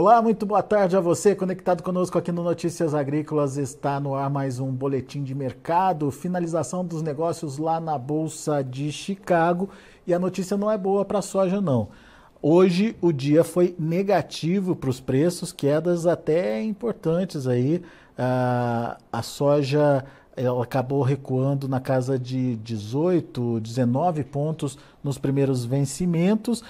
Olá, muito boa tarde a você conectado conosco aqui no Notícias Agrícolas. Está no ar mais um boletim de mercado, finalização dos negócios lá na Bolsa de Chicago. E a notícia não é boa para a soja, não. Hoje o dia foi negativo para os preços, quedas até importantes aí. Ah, a soja ela acabou recuando na casa de 18, 19 pontos nos primeiros vencimentos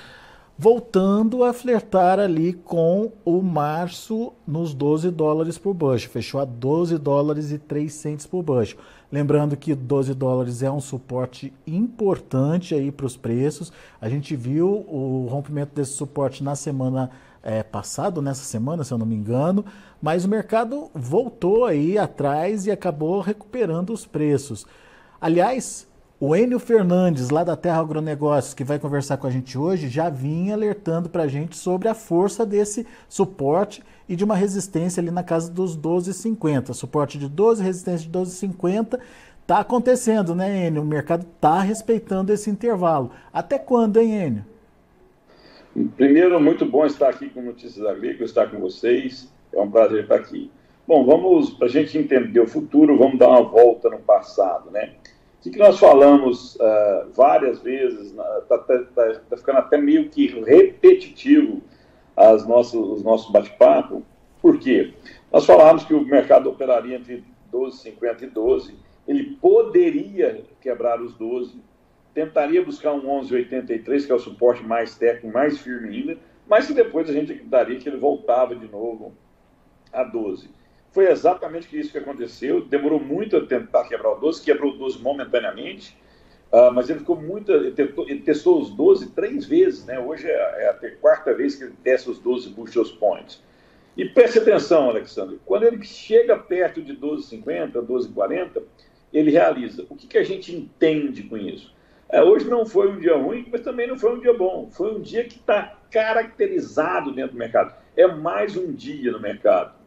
voltando a flertar ali com o março nos 12 dólares por bushel. Fechou a 12 dólares e 3 centes por bushel. Lembrando que 12 dólares é um suporte importante aí para os preços. A gente viu o rompimento desse suporte na semana é, passada, nessa semana, se eu não me engano, mas o mercado voltou aí atrás e acabou recuperando os preços. Aliás, o Enio Fernandes, lá da Terra Agronegócios, que vai conversar com a gente hoje, já vinha alertando para a gente sobre a força desse suporte e de uma resistência ali na casa dos 12,50. Suporte de 12, resistência de 12,50. Está acontecendo, né, Enio? O mercado está respeitando esse intervalo. Até quando, hein, Enio? Primeiro, muito bom estar aqui com Notícias Agrícolas, estar com vocês. É um prazer estar aqui. Bom, vamos, para a gente entender o futuro, vamos dar uma volta no passado, né? Que, que nós falamos uh, várias vezes, está tá, tá, tá ficando até meio que repetitivo as nossas, os nossos bate-papo. Por quê? Nós falamos que o mercado operaria entre 12,50 e 12, ele poderia quebrar os 12, tentaria buscar um 11,83, que é o suporte mais técnico, mais firme ainda, mas que depois a gente daria que ele voltava de novo a 12. Foi exatamente isso que aconteceu. Demorou muito a tentar quebrar o 12, quebrou o 12 momentaneamente, uh, mas ele ficou muito. Ele, tentou, ele, testou os 12 três vezes, né? Hoje é, é, a quarta vez que ele testa os 12 bushels points. E preste atenção, Alexandre, quando ele chega perto de 12,50, 12,40, ele realiza. O que, que a gente entende com isso? É, hoje não foi um dia ruim, mas também não foi um dia bom. Foi um dia que está caracterizado dentro do mercado. É mais um dia no mercado.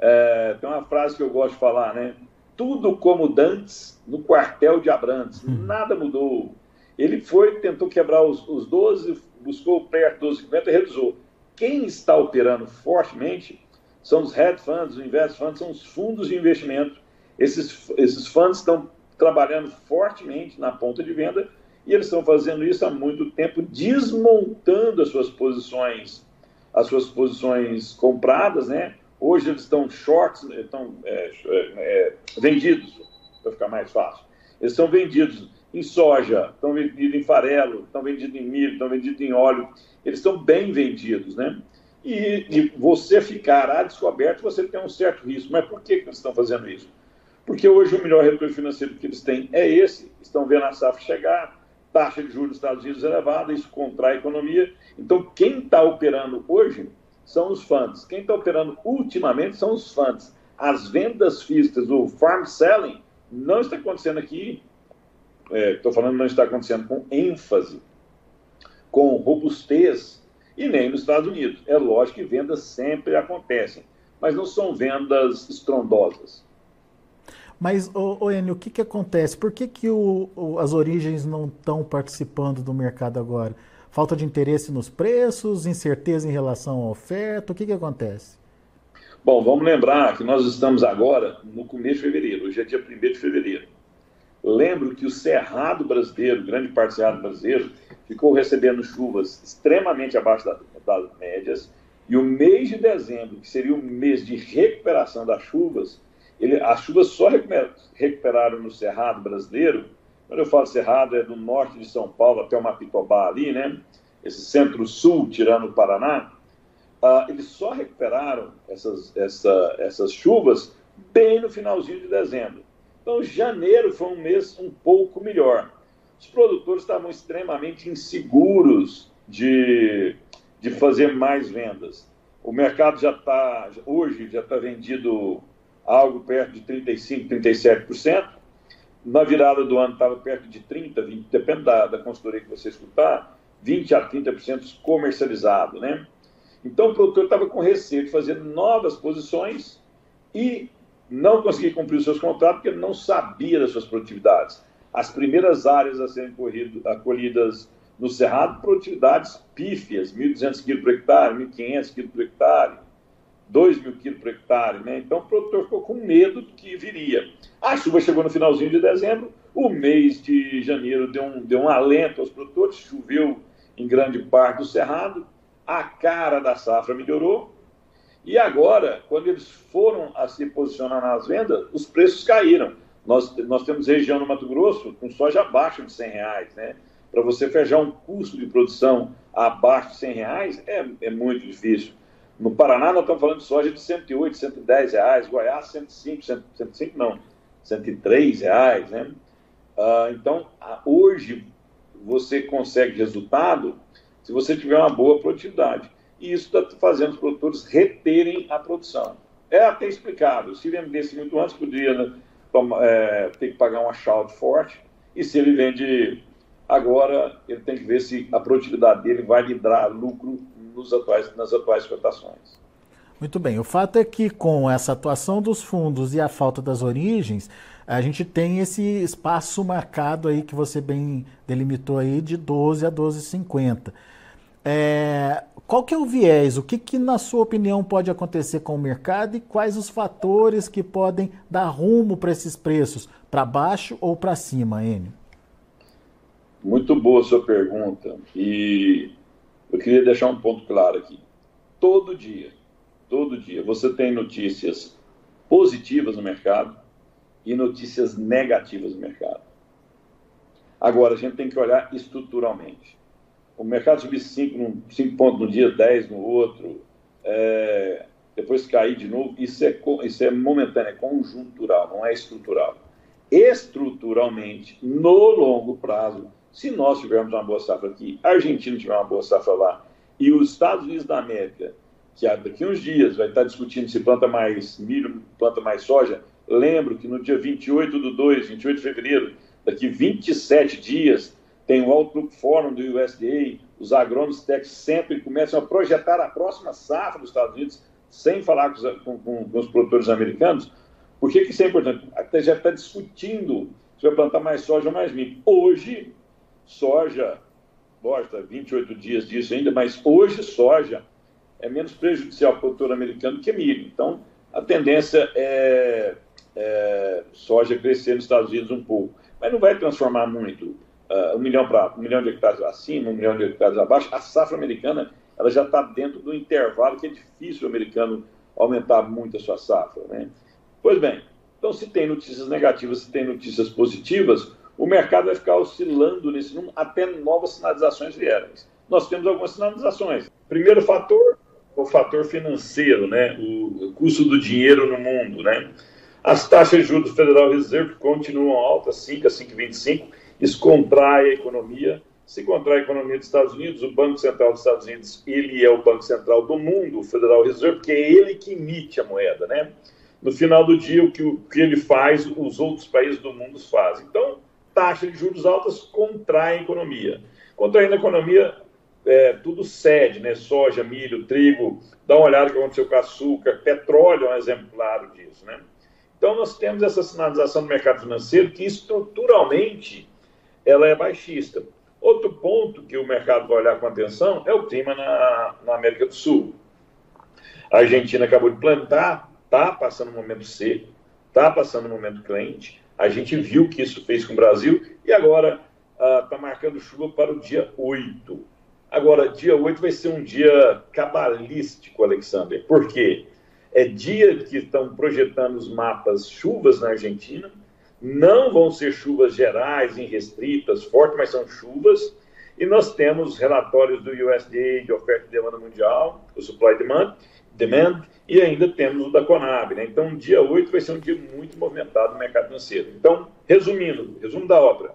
É, tem uma frase que eu gosto de falar, né? Tudo como dantes no quartel de Abrantes. Hum. Nada mudou. Ele foi, tentou quebrar os, os 12, buscou perto dos 50 e reduziu. Quem está operando fortemente são os hedge funds, os invest funds, são os fundos de investimento. Esses, esses fundos estão trabalhando fortemente na ponta de venda e eles estão fazendo isso há muito tempo, desmontando as suas posições, as suas posições compradas, né? Hoje eles estão shorts, estão é, é, vendidos, para ficar mais fácil. Eles estão vendidos em soja, estão vendidos em farelo, estão vendidos em milho, estão vendidos em óleo. Eles estão bem vendidos, né? E, e você ficar a descoberto, você tem um certo risco. Mas por que, que eles estão fazendo isso? Porque hoje o melhor retorno financeiro que eles têm é esse. Estão vendo a safra chegar, taxa de juros dos Estados Unidos elevada, isso contrai a economia. Então, quem está operando hoje são os funds. Quem está operando ultimamente são os funds. As vendas físicas, o farm selling, não está acontecendo aqui, estou é, falando não está acontecendo com ênfase, com robustez, e nem nos Estados Unidos. É lógico que vendas sempre acontecem, mas não são vendas estrondosas. Mas, ô, ô Enio, o que, que acontece? Por que, que o, o, as origens não estão participando do mercado agora? Falta de interesse nos preços, incerteza em relação à oferta, o que, que acontece? Bom, vamos lembrar que nós estamos agora no começo de fevereiro, hoje é dia 1 de fevereiro. Lembro que o cerrado brasileiro, grande parte do cerrado brasileiro, ficou recebendo chuvas extremamente abaixo das médias, e o mês de dezembro, que seria o mês de recuperação das chuvas, ele, as chuvas só recuperaram no cerrado brasileiro quando eu falo Cerrado, é do norte de São Paulo até o Mapitobá ali, né? Esse centro-sul, tirando o Paraná. Ah, eles só recuperaram essas, essa, essas chuvas bem no finalzinho de dezembro. Então, janeiro foi um mês um pouco melhor. Os produtores estavam extremamente inseguros de, de fazer mais vendas. O mercado já está, hoje, já está vendido algo perto de 35%, 37%. Na virada do ano estava perto de 30%, 20%, depende da, da consultoria que você escutar, 20% a 30% comercializado, né? Então o produtor estava com receio de fazer novas posições e não conseguir cumprir os seus contratos porque não sabia das suas produtividades. As primeiras áreas a serem corrido, acolhidas no Cerrado, produtividades pífias, 1.200 kg por hectare, 1.500 kg por hectare. 2 mil quilos por hectare, né? Então o produtor ficou com medo do que viria. A chuva chegou no finalzinho de dezembro, o mês de janeiro deu um, deu um alento aos produtores, choveu em grande parte do cerrado, a cara da safra melhorou, e agora, quando eles foram a se posicionar nas vendas, os preços caíram. Nós, nós temos região no Mato Grosso com soja abaixo de 100 reais, né? Para você fechar um custo de produção abaixo de 100 reais é, é muito difícil. No Paraná, nós estamos falando de soja de 108, 110 reais, Goiás, 105, 105 não, 103 reais, né? Ah, então, hoje, você consegue resultado se você tiver uma boa produtividade. E isso está fazendo os produtores reterem a produção. É até explicado. Se vendesse muito antes, poderia né, é, ter que pagar um achado forte. E se ele vende agora, ele tem que ver se a produtividade dele vai lhe dar lucro nos atuais, nas atuais cotações. Muito bem. O fato é que com essa atuação dos fundos e a falta das origens, a gente tem esse espaço marcado aí que você bem delimitou aí de 12 a 12,50. É, qual que é o viés? O que, que, na sua opinião, pode acontecer com o mercado e quais os fatores que podem dar rumo para esses preços, para baixo ou para cima, Enio? Muito boa sua pergunta. E eu queria deixar um ponto claro aqui. Todo dia, todo dia, você tem notícias positivas no mercado e notícias negativas no mercado. Agora, a gente tem que olhar estruturalmente. O mercado subir 5 pontos no dia, 10 no outro, é, depois cair de novo, isso é, isso é momentâneo, é conjuntural, não é estrutural. Estruturalmente, no longo prazo, se nós tivermos uma boa safra aqui, a Argentina tiver uma boa safra lá, e os Estados Unidos da América, que daqui uns dias vai estar discutindo se planta mais milho, planta mais soja, lembro que no dia 28 do 2, 28 de fevereiro, daqui 27 dias, tem o Outlook Forum do USDA, os agrônomos tech sempre começam a projetar a próxima safra dos Estados Unidos, sem falar com os, com, com os produtores americanos. Por que, que isso é importante? Até já está discutindo se vai plantar mais soja ou mais milho. Hoje, soja, lógico, 28 dias disso ainda, mas hoje soja é menos prejudicial para o produtor americano que milho. Então, a tendência é, é soja crescer nos Estados Unidos um pouco, mas não vai transformar muito. Uh, um, milhão pra, um milhão de hectares acima, um milhão de hectares abaixo, a safra americana ela já está dentro do intervalo que é difícil o americano aumentar muito a sua safra. Né? Pois bem, então se tem notícias negativas, se tem notícias positivas, o mercado vai ficar oscilando nesse número até novas sinalizações vierem. Nós temos algumas sinalizações. Primeiro fator, o fator financeiro, né? o custo do dinheiro no mundo. Né? As taxas de juros do Federal Reserve continuam altas, 5 a 5,25, isso contrai a economia. Se contrai a economia dos Estados Unidos, o Banco Central dos Estados Unidos, ele é o Banco Central do mundo, o Federal Reserve, porque é ele que emite a moeda, né? No final do dia, o que, o que ele faz, os outros países do mundo fazem. Então, taxa de juros altas contrai a economia. Contraindo a economia, é, tudo cede, né? Soja, milho, trigo, dá uma olhada no que aconteceu com açúcar, petróleo é um exemplo claro disso, né? Então, nós temos essa sinalização do mercado financeiro que, estruturalmente, ela é baixista. Outro ponto que o mercado vai olhar com atenção é o clima na, na América do Sul. A Argentina acabou de plantar, está passando um momento seco, está passando um momento quente, a gente viu que isso fez com o Brasil e agora está ah, marcando chuva para o dia 8. Agora, dia 8 vai ser um dia cabalístico, Alexander. Por quê? É dia que estão projetando os mapas chuvas na Argentina. Não vão ser chuvas gerais, irrestritas, fortes, mas são chuvas. E nós temos relatórios do USDA de oferta e demanda mundial, o supply demand, demand e ainda temos o da Conab. Né? Então, dia 8 vai ser um dia muito movimentado no mercado financeiro. Então, resumindo, resumo da obra.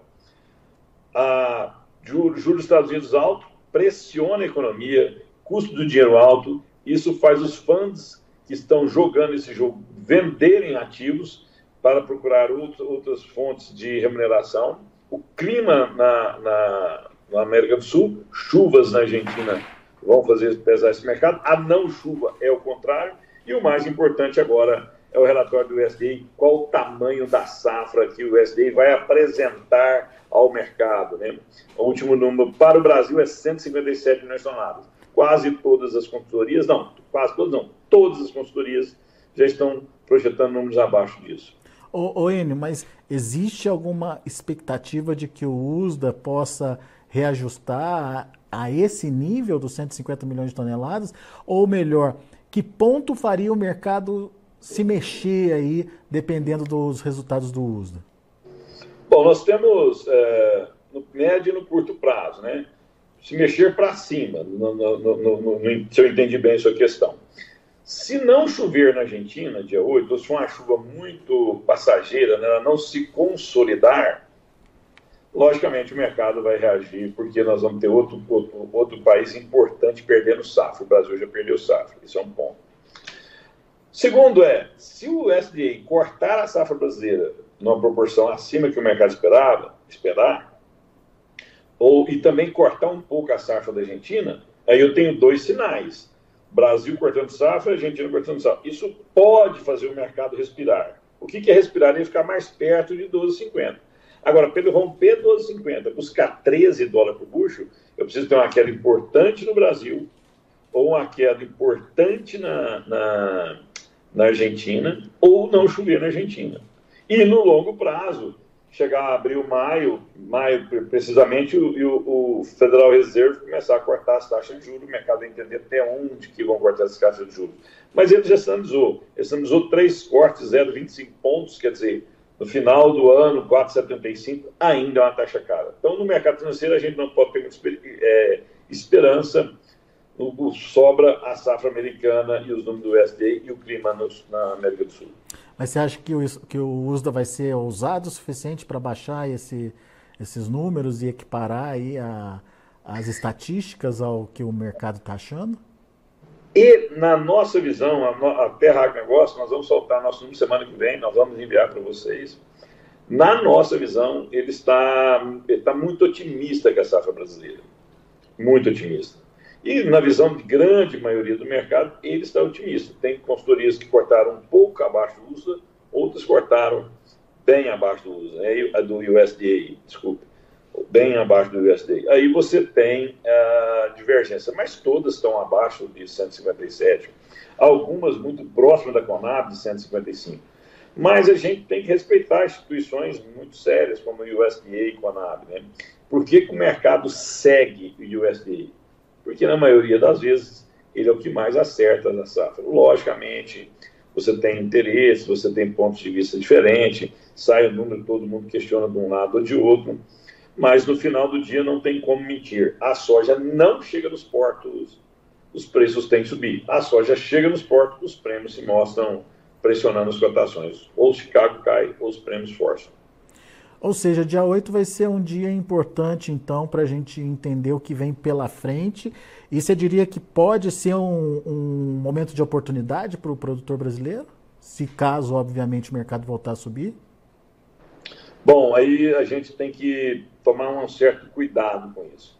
A juros dos Estados Unidos alto, pressiona a economia, custo do dinheiro alto, isso faz os fundos que estão jogando esse jogo venderem ativos para procurar outro, outras fontes de remuneração. O clima na, na, na América do Sul, chuvas na Argentina vão fazer pesar esse mercado. A não chuva é o contrário. E o mais importante agora é o relatório do USDA, qual o tamanho da safra que o USDA vai apresentar ao mercado. Né? O último número para o Brasil é 157 milhões de toneladas. Quase todas as consultorias, não, quase todas não, Todas as consultorias já estão projetando números abaixo disso. Ô, ô Enio, mas existe alguma expectativa de que o USDA possa reajustar a, a esse nível dos 150 milhões de toneladas? Ou melhor, que ponto faria o mercado se mexer aí, dependendo dos resultados do USDA? Bom, nós temos é, no médio e no curto prazo, né? Se mexer para cima, no, no, no, se eu entendi bem a sua questão. Se não chover na Argentina, dia 8, ou se for uma chuva muito passageira, né, ela não se consolidar, logicamente o mercado vai reagir, porque nós vamos ter outro, outro, outro país importante perdendo safra. O Brasil já perdeu safra, isso é um ponto. Segundo é, se o SDA cortar a safra brasileira numa proporção acima que o mercado esperava, esperar, ou, e também cortar um pouco a safra da Argentina, aí eu tenho dois sinais. Brasil cortando safra, Argentina cortando safra. Isso pode fazer o mercado respirar. O que, que é respirar? Ele ficar mais perto de 12,50. Agora, ele romper 12,50, buscar 13 dólares por bucho, eu preciso ter uma queda importante no Brasil, ou uma queda importante na, na, na Argentina, ou não chover na Argentina. E no longo prazo, chegar a abril, maio, maio precisamente, e o, o, Federal Reserve começar a cortar as taxas de juros, o mercado entender até onde que vão cortar as taxas de juros. Mas ele já sinalizou, ele sinalizou três cortes, 0,25 pontos, quer dizer, no final do ano, 4,75, ainda é uma taxa cara. Então, no mercado financeiro, a gente não pode ter é, esperança, no, sobra a safra americana e os números do USDA e o clima na América do Sul. Mas você acha que o, que o USDA vai ser ousado o suficiente para baixar esse, esses números e equiparar aí a, as estatísticas ao que o mercado está achando? E na nossa visão, a, a Terra Agronegócio, nós vamos soltar nosso número semana que vem, nós vamos enviar para vocês. Na nossa visão, ele está, ele está muito otimista com a safra brasileira. Muito otimista. E na visão de grande maioria do mercado, ele está otimista. Tem consultorias que cortaram um pouco abaixo do USA, outras cortaram bem abaixo do USA, é, do USDA, desculpe, bem abaixo do USDA. Aí você tem a divergência, mas todas estão abaixo de 157, algumas muito próximas da Conab de 155. Mas a gente tem que respeitar instituições muito sérias como o USDA e Conab, né? Por que, que o mercado segue o USDA? porque na maioria das vezes ele é o que mais acerta na safra. Logicamente, você tem interesse, você tem pontos de vista diferentes, sai o número, todo mundo questiona de um lado ou de outro, mas no final do dia não tem como mentir. A soja não chega nos portos, os preços têm subir. A soja chega nos portos, os prêmios se mostram pressionando as cotações. Ou Chicago cai, ou os prêmios forçam. Ou seja, dia 8 vai ser um dia importante, então, para a gente entender o que vem pela frente. E você diria que pode ser um, um momento de oportunidade para o produtor brasileiro? Se caso, obviamente, o mercado voltar a subir? Bom, aí a gente tem que tomar um certo cuidado com isso.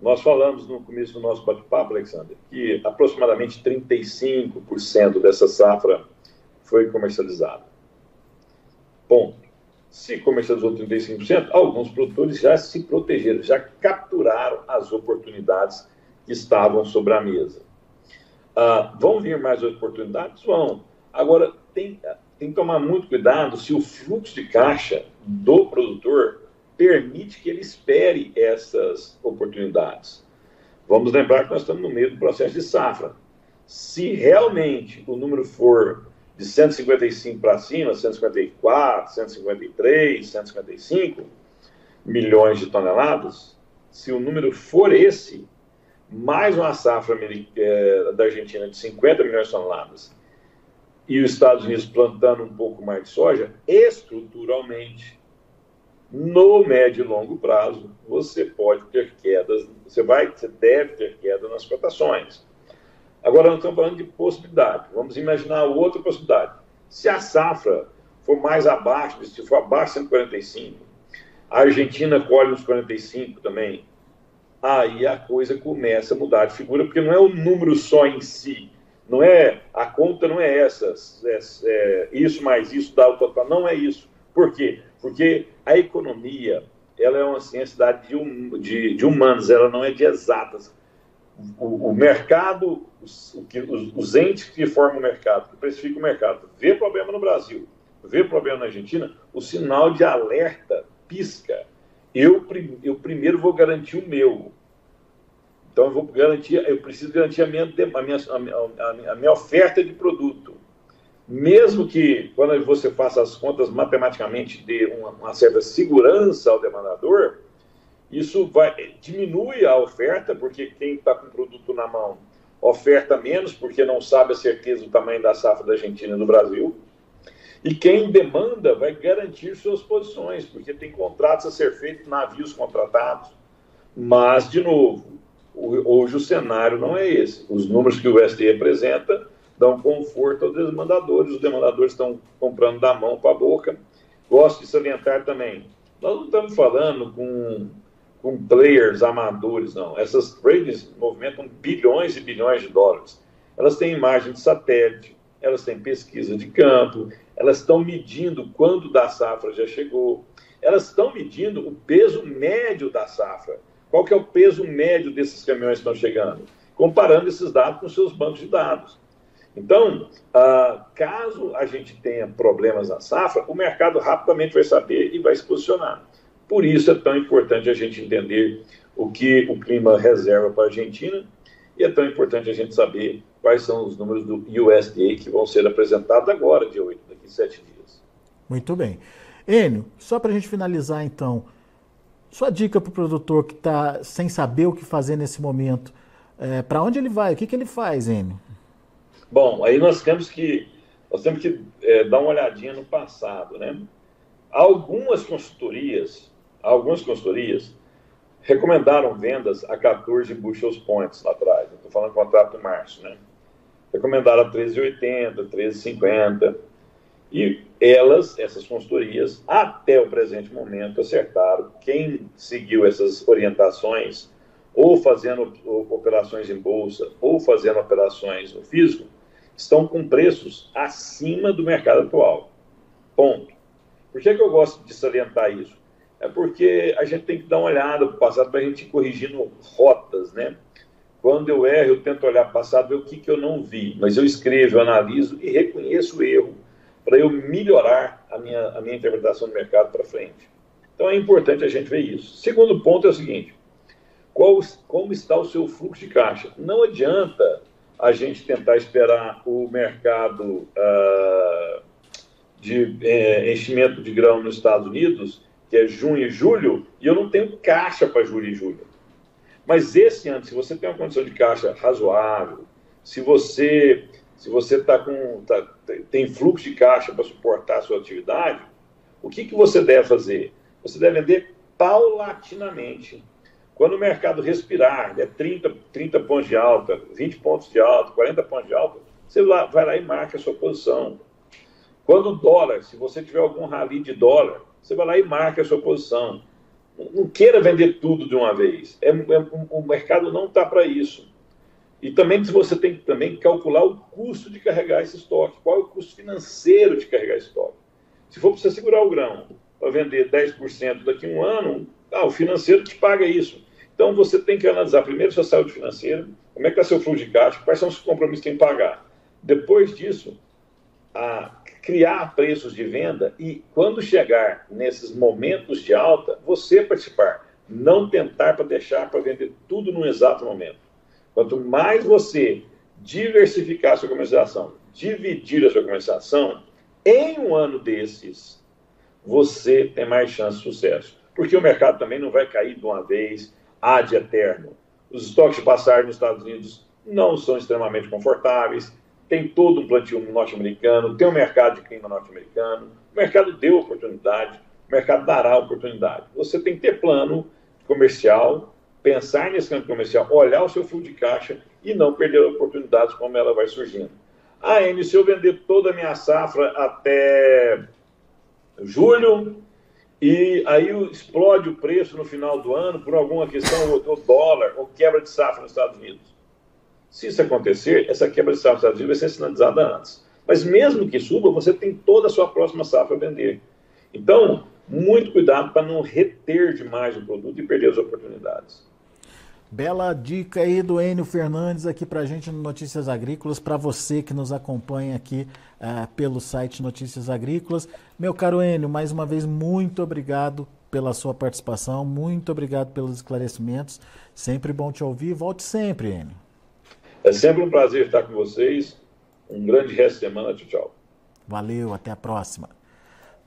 Nós falamos no começo do nosso bate-papo, Alexander, que aproximadamente 35% dessa safra foi comercializada. Ponto se comercializou 35%, alguns produtores já se protegeram, já capturaram as oportunidades que estavam sobre a mesa. Ah, vão vir mais oportunidades? Vão. Agora, tem, tem que tomar muito cuidado se o fluxo de caixa do produtor permite que ele espere essas oportunidades. Vamos lembrar que nós estamos no meio do processo de safra. Se realmente o número for de 155 para cima, 154, 153, 155 milhões de toneladas, se o número for esse, mais uma safra é, da Argentina de 50 milhões de toneladas e os Estados Unidos plantando um pouco mais de soja, estruturalmente, no médio e longo prazo, você pode ter quedas, você vai, você deve ter queda nas cotações. Agora nós estamos falando de possibilidade. Vamos imaginar outra possibilidade. Se a safra for mais abaixo, se for abaixo de 145, a Argentina colhe uns 45 também, aí a coisa começa a mudar de figura, porque não é o número só em si. Não é, a conta não é essa, é, é, isso mais isso dá o total, não é isso. Por quê? Porque a economia, ela é uma ciência de, de, de humanos, ela não é de exatas o, o mercado, os, os, os, entes que formam o mercado, que precificam o mercado, vê problema no Brasil, vê problema na Argentina, o sinal de alerta pisca. Eu, eu primeiro vou garantir o meu. Então eu vou garantir, eu preciso garantir a minha, a minha, a minha, oferta de produto. Mesmo que, quando você faça as contas matematicamente, dê uma, uma certa segurança ao demandador, isso vai, diminui a oferta, porque quem está com o produto na mão oferta menos, porque não sabe a certeza do tamanho da safra da Argentina e do Brasil. E quem demanda vai garantir suas posições, porque tem contratos a ser feitos, navios contratados. Mas, de novo, hoje o cenário não é esse. Os números que o USDA apresenta dão conforto aos demandadores, os demandadores estão comprando da mão para a boca. Gosto de salientar também, nós não estamos falando com com players amadores, não. Essas trades movimentam bilhões e bilhões de dólares. Elas têm imagem de satélite, elas têm pesquisa de campo, elas estão medindo quando da safra já chegou, elas estão medindo o peso médio da safra. Qual que é o peso médio desses caminhões que estão chegando? Comparando esses dados com seus bancos de dados. Então, ah, caso a gente tenha problemas na safra, o mercado rapidamente vai saber e vai se posicionar. Por isso é tão importante a gente entender o que o clima reserva para a Argentina e é tão importante a gente saber quais são os números do USDA que vão ser apresentados agora, dia 8, daqui a sete dias. Muito bem. Enio, só para a gente finalizar então, sua dica para o produtor que está sem saber o que fazer nesse momento, é, para onde ele vai? O que, que ele faz, Enio? Bom, aí nós temos que, nós temos que é, dar uma olhadinha no passado, né? Algumas consultorias algumas consultorias recomendaram vendas a 14 bushels points lá atrás. Estou falando contrato de março, né? Recomendaram a 13,80, 13,50. E elas, essas consultorias, até o presente momento, acertaram. Quem seguiu essas orientações, ou fazendo operações em bolsa, ou fazendo operações no físico, estão com preços acima do mercado atual. Ponto. Por que, que eu gosto de salientar isso? é porque a gente tem que dar uma olhada para o passado para a gente ir corrigindo rotas, né? Quando eu erro, eu tento olhar para o passado, ver o que, que eu não vi, mas eu escrevo, eu analiso e reconheço o erro para eu melhorar a minha, a minha interpretação do mercado para frente. Então é importante a gente ver isso. Segundo ponto é o seguinte: qual, como está o seu fluxo de caixa? Não adianta a gente tentar esperar o mercado uh, de é, enchimento de grão nos Estados Unidos que é junho e julho, e eu não tenho caixa para julho e julho. Mas esse ano, se você tem uma condição de caixa razoável, se você se você está com tá, tem fluxo de caixa para suportar a sua atividade, o que, que você deve fazer? Você deve vender paulatinamente. Quando o mercado respirar, é 30, 30 pontos de alta, 20 pontos de alta, 40 pontos de alta, você vai lá e marca a sua posição. Quando o dólar, se você tiver algum rally de dólar, você vai lá e marca a sua posição. Não queira vender tudo de uma vez. É, é o mercado não está para isso. E também você tem que também calcular o custo de carregar esse estoque. Qual é o custo financeiro de carregar esse estoque? Se for para você segurar o grão para vender 10% daqui a um ano, ah, o financeiro te paga isso. Então você tem que analisar primeiro sua saúde financeira, como é que está seu fluxo de caixa, quais são os compromissos que tem que pagar. Depois disso, a criar preços de venda e, quando chegar nesses momentos de alta, você participar. Não tentar para deixar para vender tudo no exato momento. Quanto mais você diversificar a sua comercialização, dividir a sua comercialização, em um ano desses, você tem mais chance de sucesso. Porque o mercado também não vai cair de uma vez, ad eterno. Os estoques de passagem nos Estados Unidos não são extremamente confortáveis, tem todo um plantio norte-americano, tem um mercado de clima norte-americano, o mercado deu oportunidade, o mercado dará oportunidade. Você tem que ter plano comercial, pensar nesse campo comercial, olhar o seu fluxo de caixa e não perder oportunidades como ela vai surgindo. Ah, Enio, se eu vender toda a minha safra até julho e aí explode o preço no final do ano por alguma questão, ou dólar, ou quebra de safra nos Estados Unidos. Se isso acontecer, essa quebra de safra vai ser sinalizada antes. Mas mesmo que suba, você tem toda a sua próxima safra a vender. Então, muito cuidado para não reter demais o produto e perder as oportunidades. Bela dica aí do Enio Fernandes aqui para a gente no Notícias Agrícolas, para você que nos acompanha aqui uh, pelo site Notícias Agrícolas. Meu caro Enio, mais uma vez, muito obrigado pela sua participação, muito obrigado pelos esclarecimentos. Sempre bom te ouvir. Volte sempre, Enio. É sempre um prazer estar com vocês. Um grande resto de semana. Tchau, tchau. Valeu, até a próxima.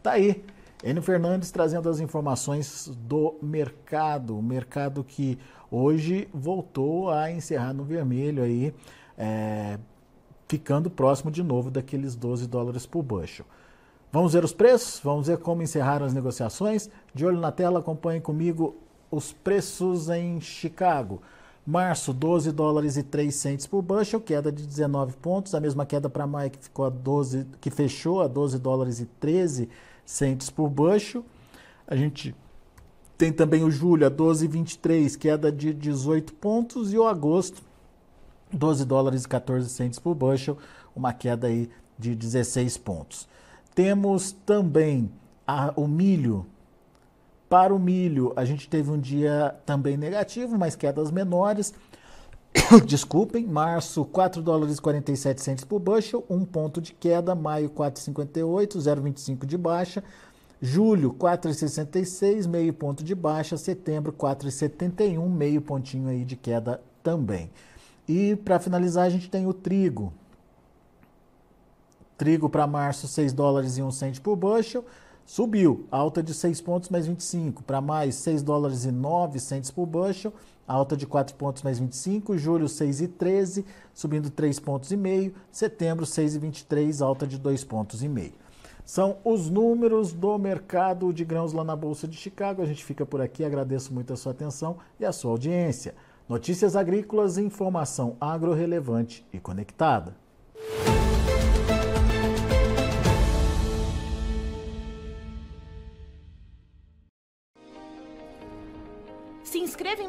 Tá aí. Enio Fernandes trazendo as informações do mercado, o mercado que hoje voltou a encerrar no vermelho aí, é, ficando próximo de novo daqueles 12 dólares por bushel. Vamos ver os preços? Vamos ver como encerraram as negociações? De olho na tela, acompanhe comigo os preços em Chicago. Março, 12 dólares e 3 centes por bushel, queda de 19 pontos, a mesma queda para maio que ficou a 12, que fechou a 12 dólares e 13 centes por bushel. A gente tem também o julho a 12,23, queda de 18 pontos, e o agosto, 12 dólares e 14 centes por bushel, uma queda aí de 16 pontos. Temos também a, o milho. Para o milho, a gente teve um dia também negativo, mas quedas menores. Desculpem, março 4 dólares e 47 centes por bushel, 1 ponto de queda, maio 4,58, 0,25 de baixa, julho 4,66, meio ponto de baixa, setembro 4,71, meio pontinho aí de queda também. E para finalizar, a gente tem o trigo. Trigo para março, 6 dólares e 1 cento por bushel. Subiu, alta de 6 pontos mais 25. Para maio, 6 dólares e 9 centos por bushel, alta de 4 pontos mais 25. Julho, 6 e 13, subindo 3 pontos e meio. Setembro, 6 e 23, alta de 2 pontos e meio. São os números do mercado de grãos lá na Bolsa de Chicago. A gente fica por aqui, agradeço muito a sua atenção e a sua audiência. Notícias agrícolas, informação agro-relevante e conectada.